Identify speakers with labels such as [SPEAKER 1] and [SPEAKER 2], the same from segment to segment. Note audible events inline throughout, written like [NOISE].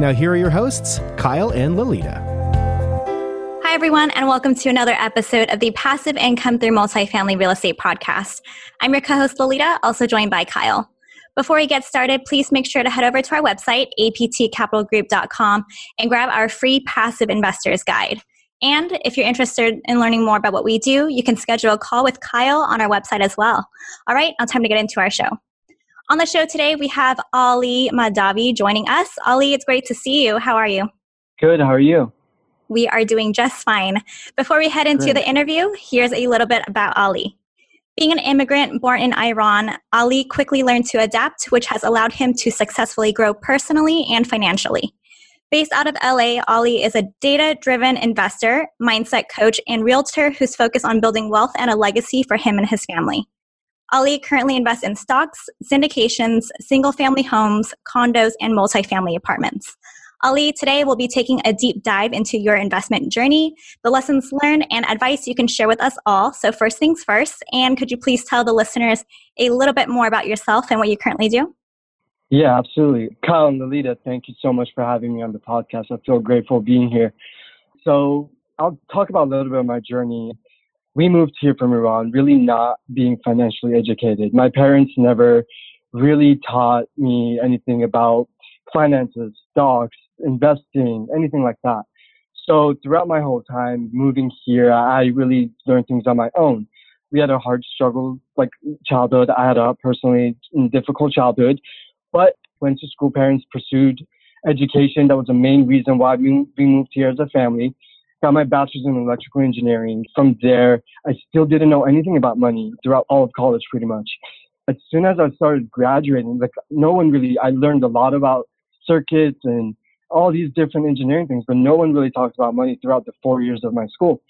[SPEAKER 1] Now, here are your hosts, Kyle and Lolita.
[SPEAKER 2] Hi, everyone, and welcome to another episode of the Passive Income Through Multifamily Real Estate Podcast. I'm your co host, Lolita, also joined by Kyle. Before we get started, please make sure to head over to our website, aptcapitalgroup.com, and grab our free Passive Investors Guide. And if you're interested in learning more about what we do, you can schedule a call with Kyle on our website as well. All right, now time to get into our show. On the show today, we have Ali Madavi joining us. Ali, it's great to see you. How are you?
[SPEAKER 3] Good. How are you?
[SPEAKER 2] We are doing just fine. Before we head into great. the interview, here's a little bit about Ali. Being an immigrant born in Iran, Ali quickly learned to adapt, which has allowed him to successfully grow personally and financially. Based out of LA, Ali is a data driven investor, mindset coach, and realtor who's focused on building wealth and a legacy for him and his family. Ali currently invests in stocks, syndications, single family homes, condos, and multifamily apartments. Ali, today we'll be taking a deep dive into your investment journey, the lessons learned, and advice you can share with us all. So, first things first, and could you please tell the listeners a little bit more about yourself and what you currently do?
[SPEAKER 3] Yeah, absolutely. Kyle and Lolita, thank you so much for having me on the podcast. I feel grateful being here. So, I'll talk about a little bit of my journey we moved here from Iran really not being financially educated. My parents never really taught me anything about finances, stocks, investing, anything like that. So throughout my whole time moving here, I really learned things on my own. We had a hard struggle, like childhood. I had a personally difficult childhood, but went to school. Parents pursued education. That was the main reason why we, we moved here as a family got my bachelor's in electrical engineering. From there, I still didn't know anything about money throughout all of college, pretty much. As soon as I started graduating, like no one really, I learned a lot about circuits and all these different engineering things, but no one really talked about money throughout the four years of my school.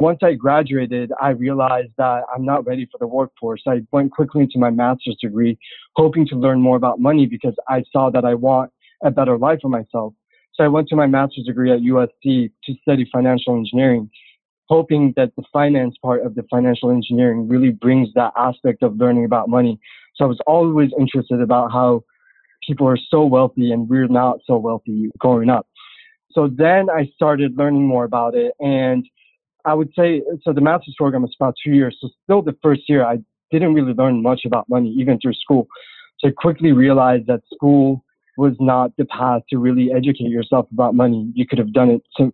[SPEAKER 3] Once I graduated, I realized that I'm not ready for the workforce. I went quickly into my master's degree, hoping to learn more about money because I saw that I want a better life for myself. So I went to my master's degree at USC to study financial engineering, hoping that the finance part of the financial engineering really brings that aspect of learning about money. So I was always interested about how people are so wealthy and we're not so wealthy growing up. So then I started learning more about it. And I would say, so the master's program is about two years. So still the first year, I didn't really learn much about money, even through school. So I quickly realized that school was not the path to really educate yourself about money. You could have done it some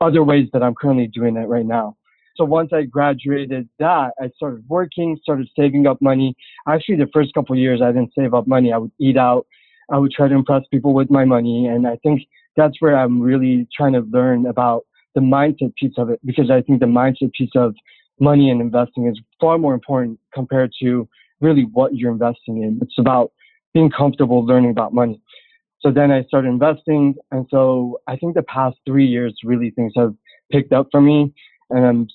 [SPEAKER 3] other ways that I'm currently doing it right now. So once I graduated that, I started working, started saving up money. Actually, the first couple years, I didn't save up money. I would eat out. I would try to impress people with my money. And I think that's where I'm really trying to learn about the mindset piece of it because I think the mindset piece of money and investing is far more important compared to really what you're investing in. It's about being comfortable learning about money. So then I started investing. And so I think the past three years, really things have picked up for me and I'm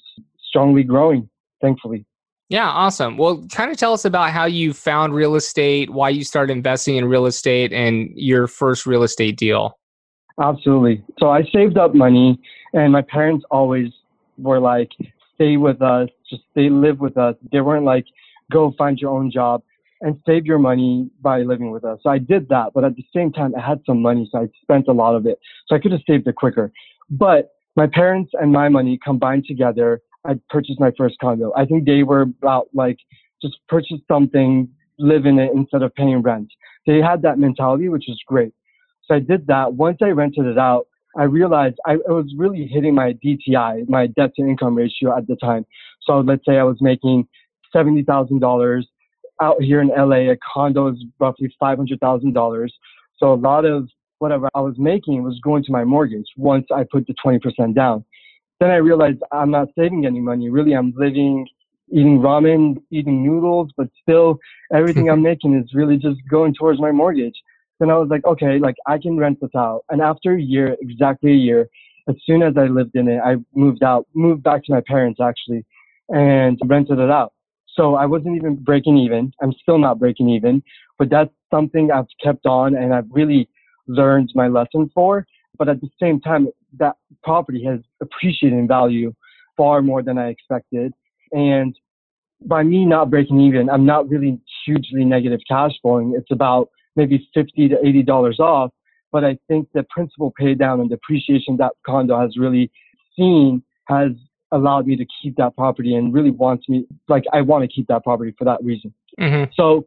[SPEAKER 3] strongly growing, thankfully.
[SPEAKER 4] Yeah, awesome. Well, kind of tell us about how you found real estate, why you started investing in real estate, and your first real estate deal.
[SPEAKER 3] Absolutely. So I saved up money, and my parents always were like, stay with us, just stay, live with us. They weren't like, go find your own job and save your money by living with us. So I did that, but at the same time, I had some money, so I spent a lot of it. So I could have saved it quicker. But my parents and my money combined together, I purchased my first condo. I think they were about like, just purchase something, live in it instead of paying rent. They had that mentality, which is great. So I did that. Once I rented it out, I realized I, I was really hitting my DTI, my debt to income ratio at the time. So let's say I was making $70,000 out here in LA, a condo is roughly $500,000. So a lot of whatever I was making was going to my mortgage once I put the 20% down. Then I realized I'm not saving any money. Really, I'm living, eating ramen, eating noodles, but still everything I'm [LAUGHS] making is really just going towards my mortgage. then I was like, okay, like I can rent this out. And after a year, exactly a year, as soon as I lived in it, I moved out, moved back to my parents actually, and rented it out. So I wasn't even breaking even. I'm still not breaking even, but that's something I've kept on and I've really learned my lesson for. But at the same time, that property has appreciated in value far more than I expected. And by me not breaking even, I'm not really hugely negative cash flowing. It's about maybe 50 to $80 off. But I think the principal pay down and depreciation that condo has really seen has allowed me to keep that property and really wants me, like, I want to keep that property for that reason. Mm-hmm. So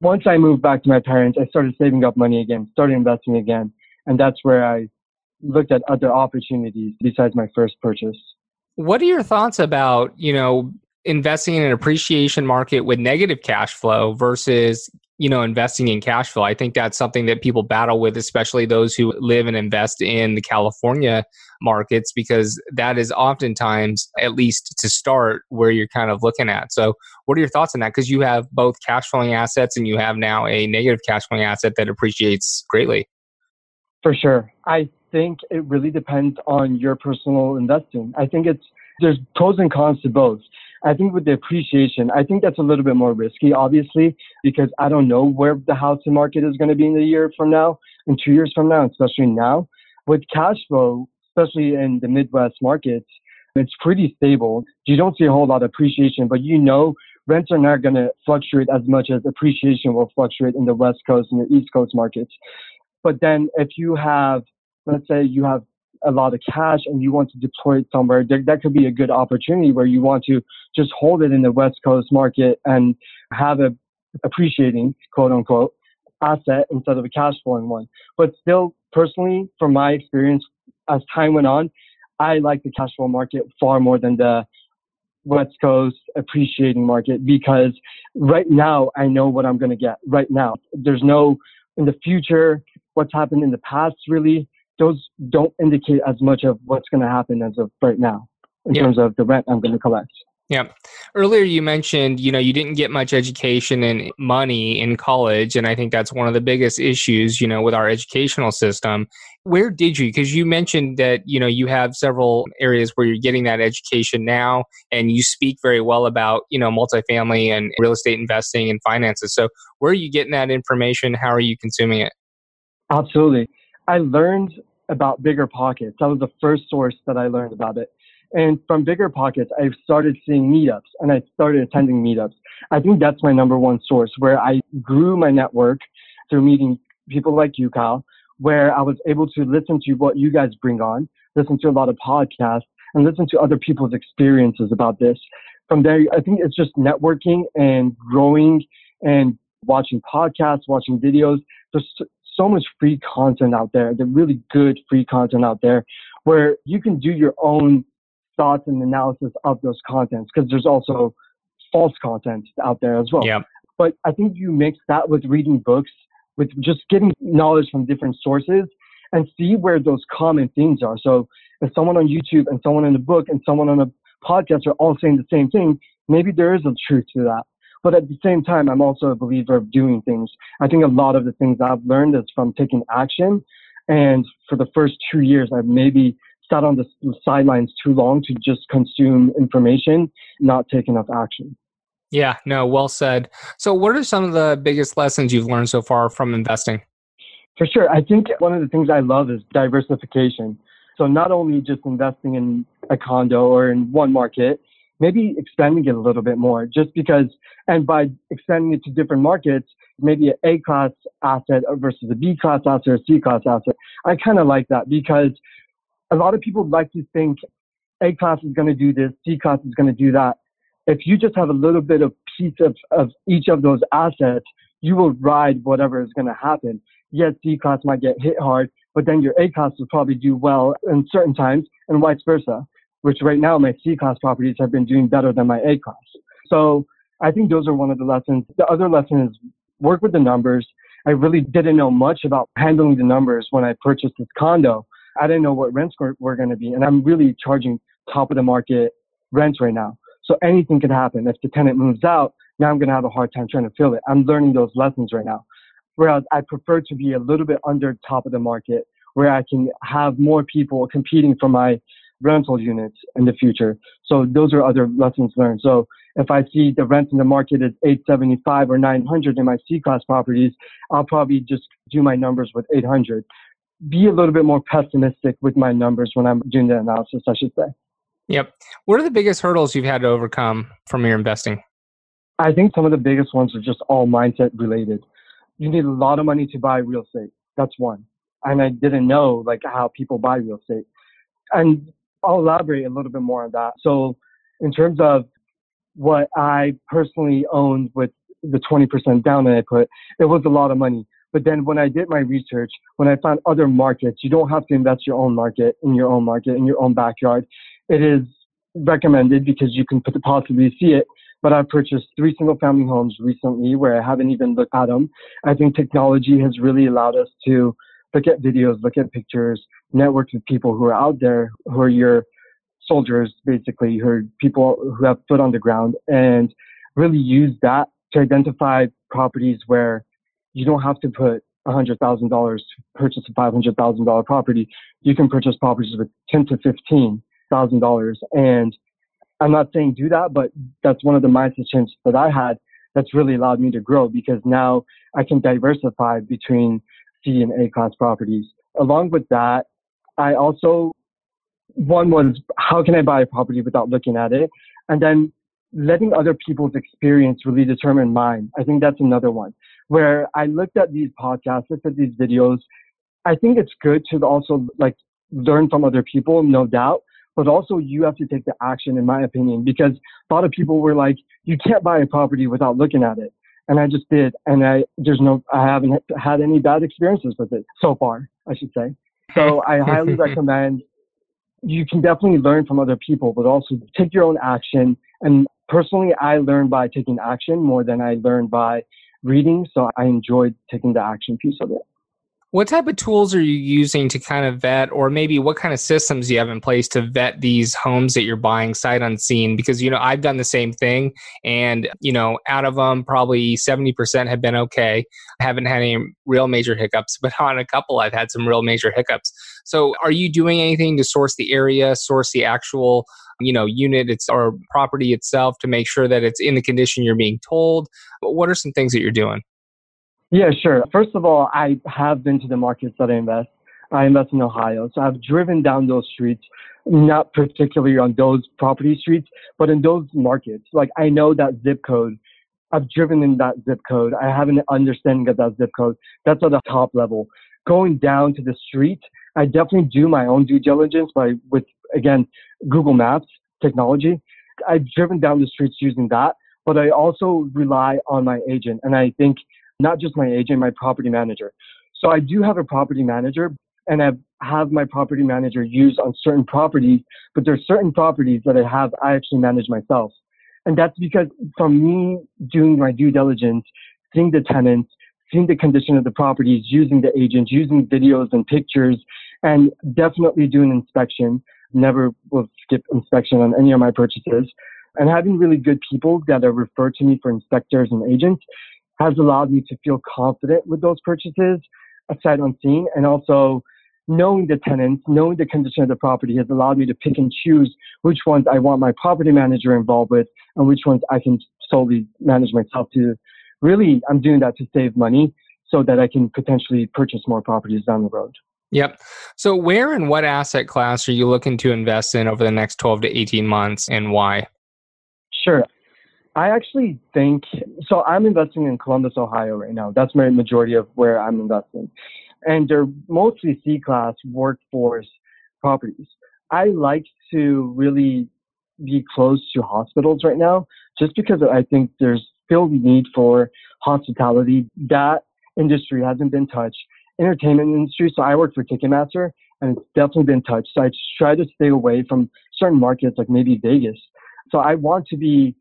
[SPEAKER 3] once I moved back to my parents, I started saving up money again, started investing again. And that's where I looked at other opportunities besides my first purchase.
[SPEAKER 4] What are your thoughts about, you know, investing in an appreciation market with negative cash flow versus you know investing in cash flow. I think that's something that people battle with especially those who live and invest in the california markets because that is oftentimes at least to start where you're kind of looking at. So what are your thoughts on that? Because you have both cash flowing assets and you have now a negative cash flowing asset that appreciates greatly.
[SPEAKER 3] For sure. I think it really depends on your personal investing. I think it's there's pros and cons to both I think with the appreciation, I think that's a little bit more risky, obviously, because I don't know where the housing market is going to be in a year from now, in two years from now, especially now. With cash flow, especially in the Midwest markets, it's pretty stable. You don't see a whole lot of appreciation, but you know rents are not going to fluctuate as much as appreciation will fluctuate in the West Coast and the East Coast markets. But then if you have, let's say you have a lot of cash and you want to deploy it somewhere, there, that could be a good opportunity where you want to just hold it in the West Coast market and have a appreciating quote unquote asset instead of a cash flowing one. But still, personally, from my experience, as time went on, I like the cash flow market far more than the West Coast appreciating market because right now I know what I'm going to get right now. There's no in the future, what's happened in the past really those don't indicate as much of what's going to happen as of right now in yeah. terms of the rent I'm going to collect.
[SPEAKER 4] Yeah. Earlier you mentioned, you know, you didn't get much education and money in college and I think that's one of the biggest issues, you know, with our educational system. Where did you because you mentioned that, you know, you have several areas where you're getting that education now and you speak very well about, you know, multifamily and real estate investing and finances. So, where are you getting that information? How are you consuming it?
[SPEAKER 3] Absolutely. I learned about Bigger Pockets. That was the first source that I learned about it. And from Bigger Pockets, I started seeing meetups and I started attending meetups. I think that's my number one source where I grew my network through meeting people like you, Kyle, where I was able to listen to what you guys bring on, listen to a lot of podcasts, and listen to other people's experiences about this. From there, I think it's just networking and growing and watching podcasts, watching videos. There's so much free content out there, the really good free content out there where you can do your own thoughts and analysis of those contents because there's also false content out there as well.
[SPEAKER 4] Yeah.
[SPEAKER 3] But I think you mix that with reading books, with just getting knowledge from different sources and see where those common themes are. So if someone on YouTube and someone in a book and someone on a podcast are all saying the same thing, maybe there is a truth to that. But at the same time, I'm also a believer of doing things. I think a lot of the things I've learned is from taking action. And for the first two years, I've maybe sat on the sidelines too long to just consume information, not take enough action.
[SPEAKER 4] Yeah, no, well said. So, what are some of the biggest lessons you've learned so far from investing?
[SPEAKER 3] For sure. I think one of the things I love is diversification. So, not only just investing in a condo or in one market, maybe expanding it a little bit more just because, and by expanding it to different markets, maybe an A class asset versus a B class asset or C class asset. I kind of like that because a lot of people like to think A class is going to do this, C class is going to do that. If you just have a little bit of piece of, of each of those assets, you will ride whatever is going to happen. Yes, C class might get hit hard, but then your A class will probably do well in certain times and vice versa which right now my C class properties have been doing better than my A class. So I think those are one of the lessons. The other lesson is work with the numbers. I really didn't know much about handling the numbers when I purchased this condo. I didn't know what rents were, were going to be. And I'm really charging top of the market rents right now. So anything could happen. If the tenant moves out, now I'm going to have a hard time trying to fill it. I'm learning those lessons right now. Whereas I prefer to be a little bit under top of the market where I can have more people competing for my rental units in the future. So those are other lessons learned. So if I see the rent in the market is 875 or 900 in my C class properties, I'll probably just do my numbers with 800. Be a little bit more pessimistic with my numbers when I'm doing the analysis, I should say.
[SPEAKER 4] Yep. What are the biggest hurdles you've had to overcome from your investing?
[SPEAKER 3] I think some of the biggest ones are just all mindset related. You need a lot of money to buy real estate. That's one. And I didn't know like how people buy real estate. And I'll elaborate a little bit more on that. So in terms of what I personally owned with the 20% down that I put, it was a lot of money. But then when I did my research, when I found other markets, you don't have to invest your own market in your own market, in your own backyard. It is recommended because you can possibly see it. But I've purchased three single family homes recently where I haven't even looked at them. I think technology has really allowed us to look at videos, look at pictures, network with people who are out there, who are your soldiers, basically, who are people who have foot on the ground, and really use that to identify properties where you don't have to put $100,000 to purchase a $500,000 property. You can purchase properties with 10 to $15,000. And I'm not saying do that, but that's one of the mindset changes that I had that's really allowed me to grow because now I can diversify between C and A class properties. Along with that, I also, one was how can I buy a property without looking at it? And then letting other people's experience really determine mine. I think that's another one where I looked at these podcasts, looked at these videos. I think it's good to also like learn from other people, no doubt, but also you have to take the action, in my opinion, because a lot of people were like, you can't buy a property without looking at it and I just did, and I there's no I haven't had any bad experiences with it so far, I should say. [LAUGHS] So I highly recommend. You can definitely learn from other people, but also take your own action. And personally, I learned by taking action more than I learned by reading. So I enjoyed taking the action piece of it.
[SPEAKER 4] What type of tools are you using to kind of vet, or maybe what kind of systems do you have in place to vet these homes that you're buying sight unseen? Because, you know, I've done the same thing. And, you know, out of them, probably 70% have been okay. I haven't had any real major hiccups, but on a couple, I've had some real major hiccups. So, are you doing anything to source the area, source the actual you know unit it's or property itself to make sure that it's in the condition you're being told what are some things that you're doing
[SPEAKER 3] yeah, sure. First of all, I have been to the markets that I invest. I invest in Ohio. So I've driven down those streets, not particularly on those property streets, but in those markets. Like I know that zip code. I've driven in that zip code. I have an understanding of that zip code. That's at the top level. Going down to the street, I definitely do my own due diligence by with again Google Maps technology. I've driven down the streets using that, but I also rely on my agent. And I think not just my agent, my property manager. So I do have a property manager and I have my property manager used on certain properties, but there's certain properties that I have, I actually manage myself. And that's because from me doing my due diligence, seeing the tenants, seeing the condition of the properties, using the agents, using videos and pictures, and definitely doing inspection. Never will skip inspection on any of my purchases. And having really good people that are referred to me for inspectors and agents has allowed me to feel confident with those purchases, aside unseen, and also knowing the tenants, knowing the condition of the property has allowed me to pick and choose which ones I want my property manager involved with and which ones I can solely manage myself to. Really, I'm doing that to save money so that I can potentially purchase more properties down the road.
[SPEAKER 4] Yep. So, where and what asset class are you looking to invest in over the next 12 to 18 months and why?
[SPEAKER 3] Sure. I actually think so. I'm investing in Columbus, Ohio right now. That's my majority of where I'm investing. And they're mostly C class workforce properties. I like to really be close to hospitals right now just because I think there's still need for hospitality. That industry hasn't been touched. Entertainment industry. So I work for Ticketmaster and it's definitely been touched. So I try to stay away from certain markets like maybe Vegas. So I want to be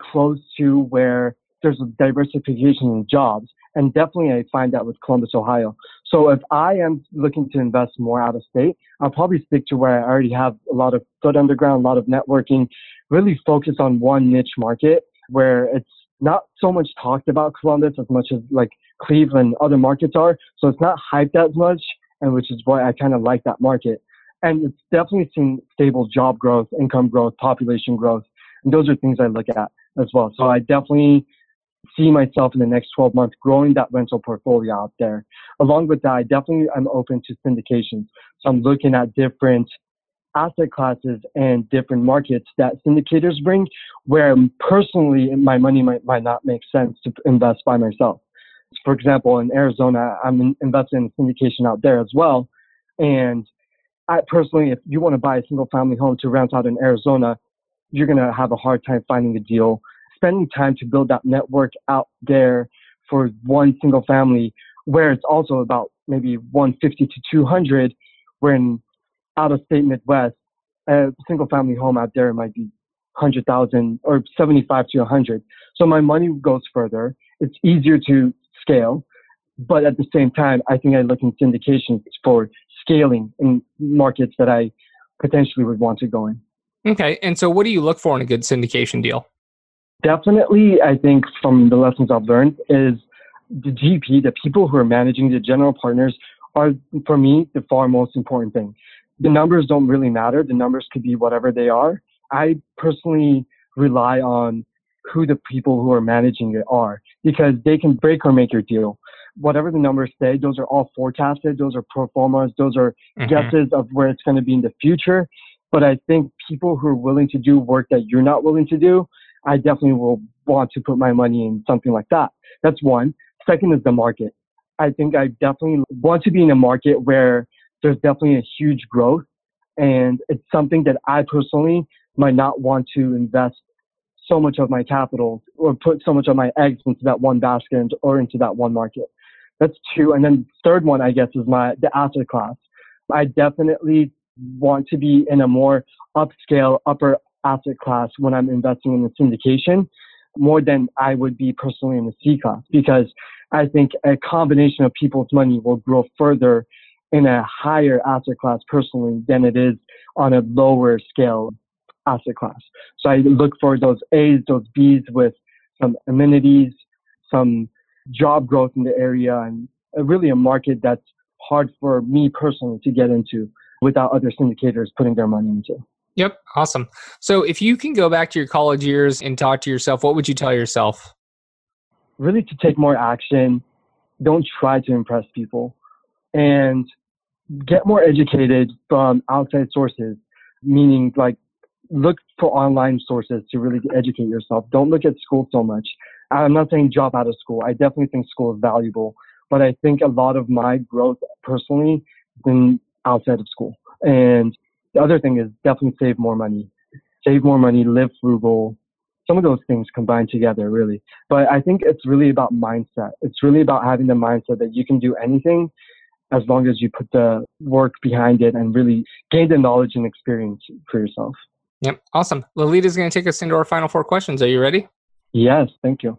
[SPEAKER 3] close to where there's a diversification in jobs. And definitely I find that with Columbus, Ohio. So if I am looking to invest more out of state, I'll probably stick to where I already have a lot of foot underground, a lot of networking, really focus on one niche market where it's not so much talked about Columbus as much as like Cleveland, other markets are. So it's not hyped as much, and which is why I kind of like that market. And it's definitely seen stable job growth, income growth, population growth. And those are things I look at as well. So I definitely see myself in the next 12 months growing that rental portfolio out there. Along with that, I definitely I'm open to syndications. So I'm looking at different asset classes and different markets that syndicators bring where personally my money might, might not make sense to invest by myself. For example, in Arizona, I'm investing in syndication out there as well. And I personally, if you want to buy a single family home to rent out in Arizona, you're going to have a hard time finding a deal. Spending time to build that network out there for one single family, where it's also about maybe 150 to 200, when out of state Midwest, a single family home out there might be 100,000 or 75 to 100. So my money goes further. It's easier to scale. But at the same time, I think I look in syndications for scaling in markets that I potentially would want to go in.
[SPEAKER 4] Okay. And so what do you look for in a good syndication deal?
[SPEAKER 3] Definitely, I think from the lessons I've learned is the GP, the people who are managing the general partners are, for me, the far most important thing. The numbers don't really matter. The numbers could be whatever they are. I personally rely on who the people who are managing it are because they can break or make your deal. Whatever the numbers say, those are all forecasted. Those are pro formas. Those are mm-hmm. guesses of where it's going to be in the future. But I think people who are willing to do work that you're not willing to do, I definitely will want to put my money in something like that. That's one. Second is the market. I think I definitely want to be in a market where there's definitely a huge growth and it's something that I personally might not want to invest so much of my capital or put so much of my eggs into that one basket or into that one market. That's two. And then third one, I guess, is my the asset class. I definitely want to be in a more upscale, upper asset class when I'm investing in the syndication more than I would be personally in the C class because I think a combination of people's money will grow further in a higher asset class personally than it is on a lower scale asset class. So I look for those A's, those B's with some amenities, some job growth in the area, and really a market that's hard for me personally to get into without other syndicators putting their money into.
[SPEAKER 4] Yep, awesome. So if you can go back to your college years and talk to yourself, what would you tell yourself?
[SPEAKER 3] Really to take more action. Don't try to impress people and get more educated from outside sources, meaning like look for online sources to really educate yourself. Don't look at school so much. I'm not saying drop out of school. I definitely think school is valuable, but I think a lot of my growth personally has been outside of school. And the other thing is definitely save more money. Save more money, live frugal. Some of those things combine together, really. But I think it's really about mindset. It's really about having the mindset that you can do anything as long as you put the work behind it and really gain the knowledge and experience for yourself.
[SPEAKER 4] Yep. Awesome. Lolita is going to take us into our final four questions. Are you ready?
[SPEAKER 3] Yes. Thank you.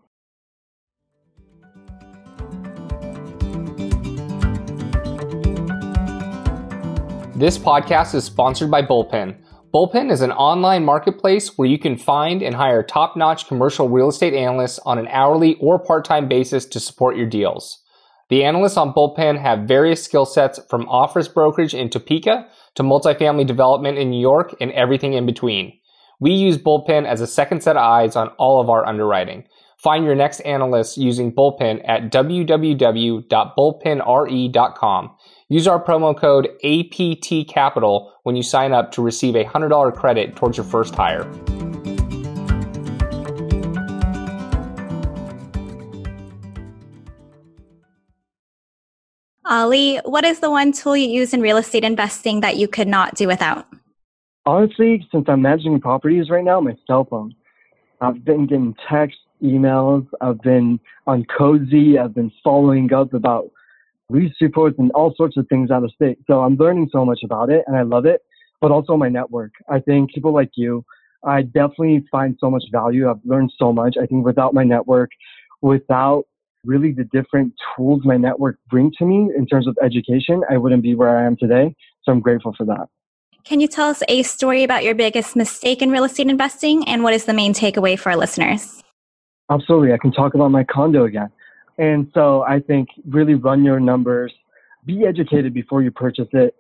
[SPEAKER 4] This podcast is sponsored by Bullpen. Bullpen is an online marketplace where you can find and hire top notch commercial real estate analysts on an hourly or part time basis to support your deals. The analysts on Bullpen have various skill sets from office brokerage in Topeka to multifamily development in New York and everything in between. We use Bullpen as a second set of eyes on all of our underwriting. Find your next analyst using Bullpen at www.bullpenre.com. Use our promo code APTCapital when you sign up to receive a $100 credit towards your first hire.
[SPEAKER 2] Ali, what is the one tool you use in real estate investing that you could not do without?
[SPEAKER 3] Honestly, since I'm managing properties right now, my cell phone. I've been getting texts, emails. I've been on Cozy. I've been following up about lease reports and all sorts of things out of state. So I'm learning so much about it and I love it, but also my network. I think people like you, I definitely find so much value. I've learned so much. I think without my network, without really the different tools my network bring to me in terms of education, I wouldn't be where I am today. So I'm grateful for that.
[SPEAKER 2] Can you tell us a story about your biggest mistake in real estate investing and what is the main takeaway for our listeners?
[SPEAKER 3] Absolutely. I can talk about my condo again. And so I think really run your numbers, be educated before you purchase it.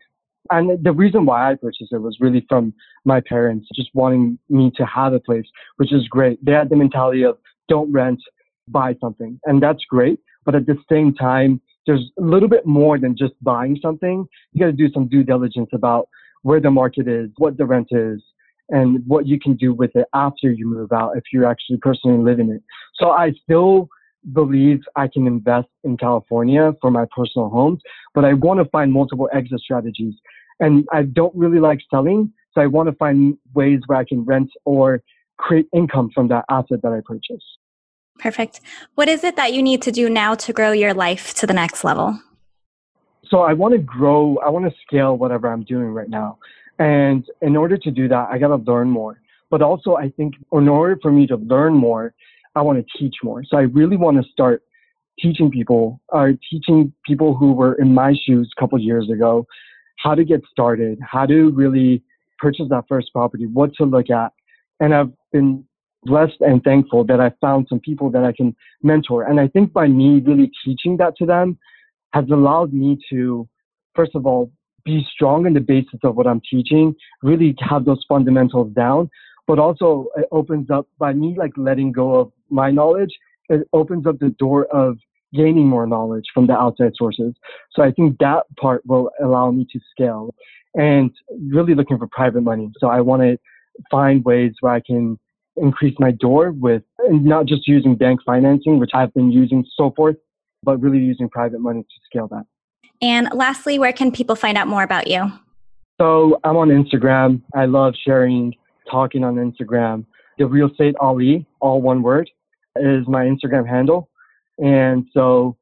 [SPEAKER 3] And the reason why I purchased it was really from my parents just wanting me to have a place, which is great. They had the mentality of don't rent, buy something. And that's great. But at the same time, there's a little bit more than just buying something. You got to do some due diligence about where the market is, what the rent is, and what you can do with it after you move out if you're actually personally living it. So I still believe I can invest in California for my personal homes, but I want to find multiple exit strategies. And I don't really like selling, so I want to find ways where I can rent or create income from that asset that I purchase.
[SPEAKER 2] Perfect. What is it that you need to do now to grow your life to the next level?
[SPEAKER 3] So I want to grow, I want to scale whatever I'm doing right now. And in order to do that, I got to learn more. But also, I think in order for me to learn more, I want to teach more. So I really want to start teaching people, or uh, teaching people who were in my shoes a couple years ago, how to get started, how to really purchase that first property, what to look at. And I've been blessed and thankful that I found some people that I can mentor. And I think by me really teaching that to them has allowed me to, first of all, be strong in the basis of what I'm teaching, really have those fundamentals down. But also it opens up by me like letting go of my knowledge, it opens up the door of gaining more knowledge from the outside sources. So I think that part will allow me to scale and really looking for private money. So I want to find ways where I can increase my door with not just using bank financing, which I've been using so forth, but really using private money to scale that.
[SPEAKER 2] And lastly, where can people find out more about you?
[SPEAKER 3] So I'm on Instagram. I love sharing, talking on Instagram. The real estate Ali, all one word, is my Instagram handle. And so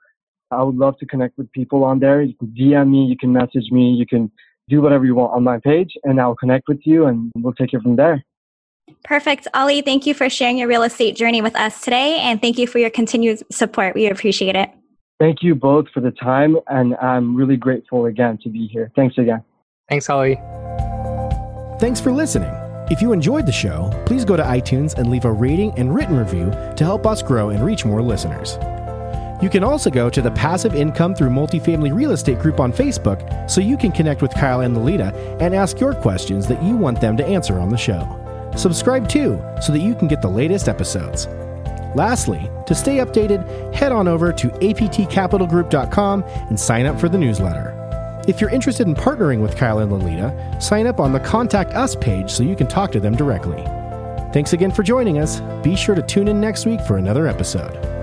[SPEAKER 3] I would love to connect with people on there. You can DM me, you can message me, you can do whatever you want on my page, and I'll connect with you and we'll take it from there.
[SPEAKER 2] Perfect. Ali, thank you for sharing your real estate journey with us today, and thank you for your continued support. We appreciate it.
[SPEAKER 3] Thank you both for the time, and I'm really grateful again to be here. Thanks again.
[SPEAKER 4] Thanks, Ali.
[SPEAKER 1] Thanks for listening. If you enjoyed the show, please go to iTunes and leave a rating and written review to help us grow and reach more listeners. You can also go to the Passive Income Through Multifamily Real Estate group on Facebook so you can connect with Kyle and Lolita and ask your questions that you want them to answer on the show. Subscribe too so that you can get the latest episodes. Lastly, to stay updated, head on over to aptcapitalgroup.com and sign up for the newsletter. If you're interested in partnering with Kyle and Lolita, sign up on the Contact Us page so you can talk to them directly. Thanks again for joining us. Be sure to tune in next week for another episode.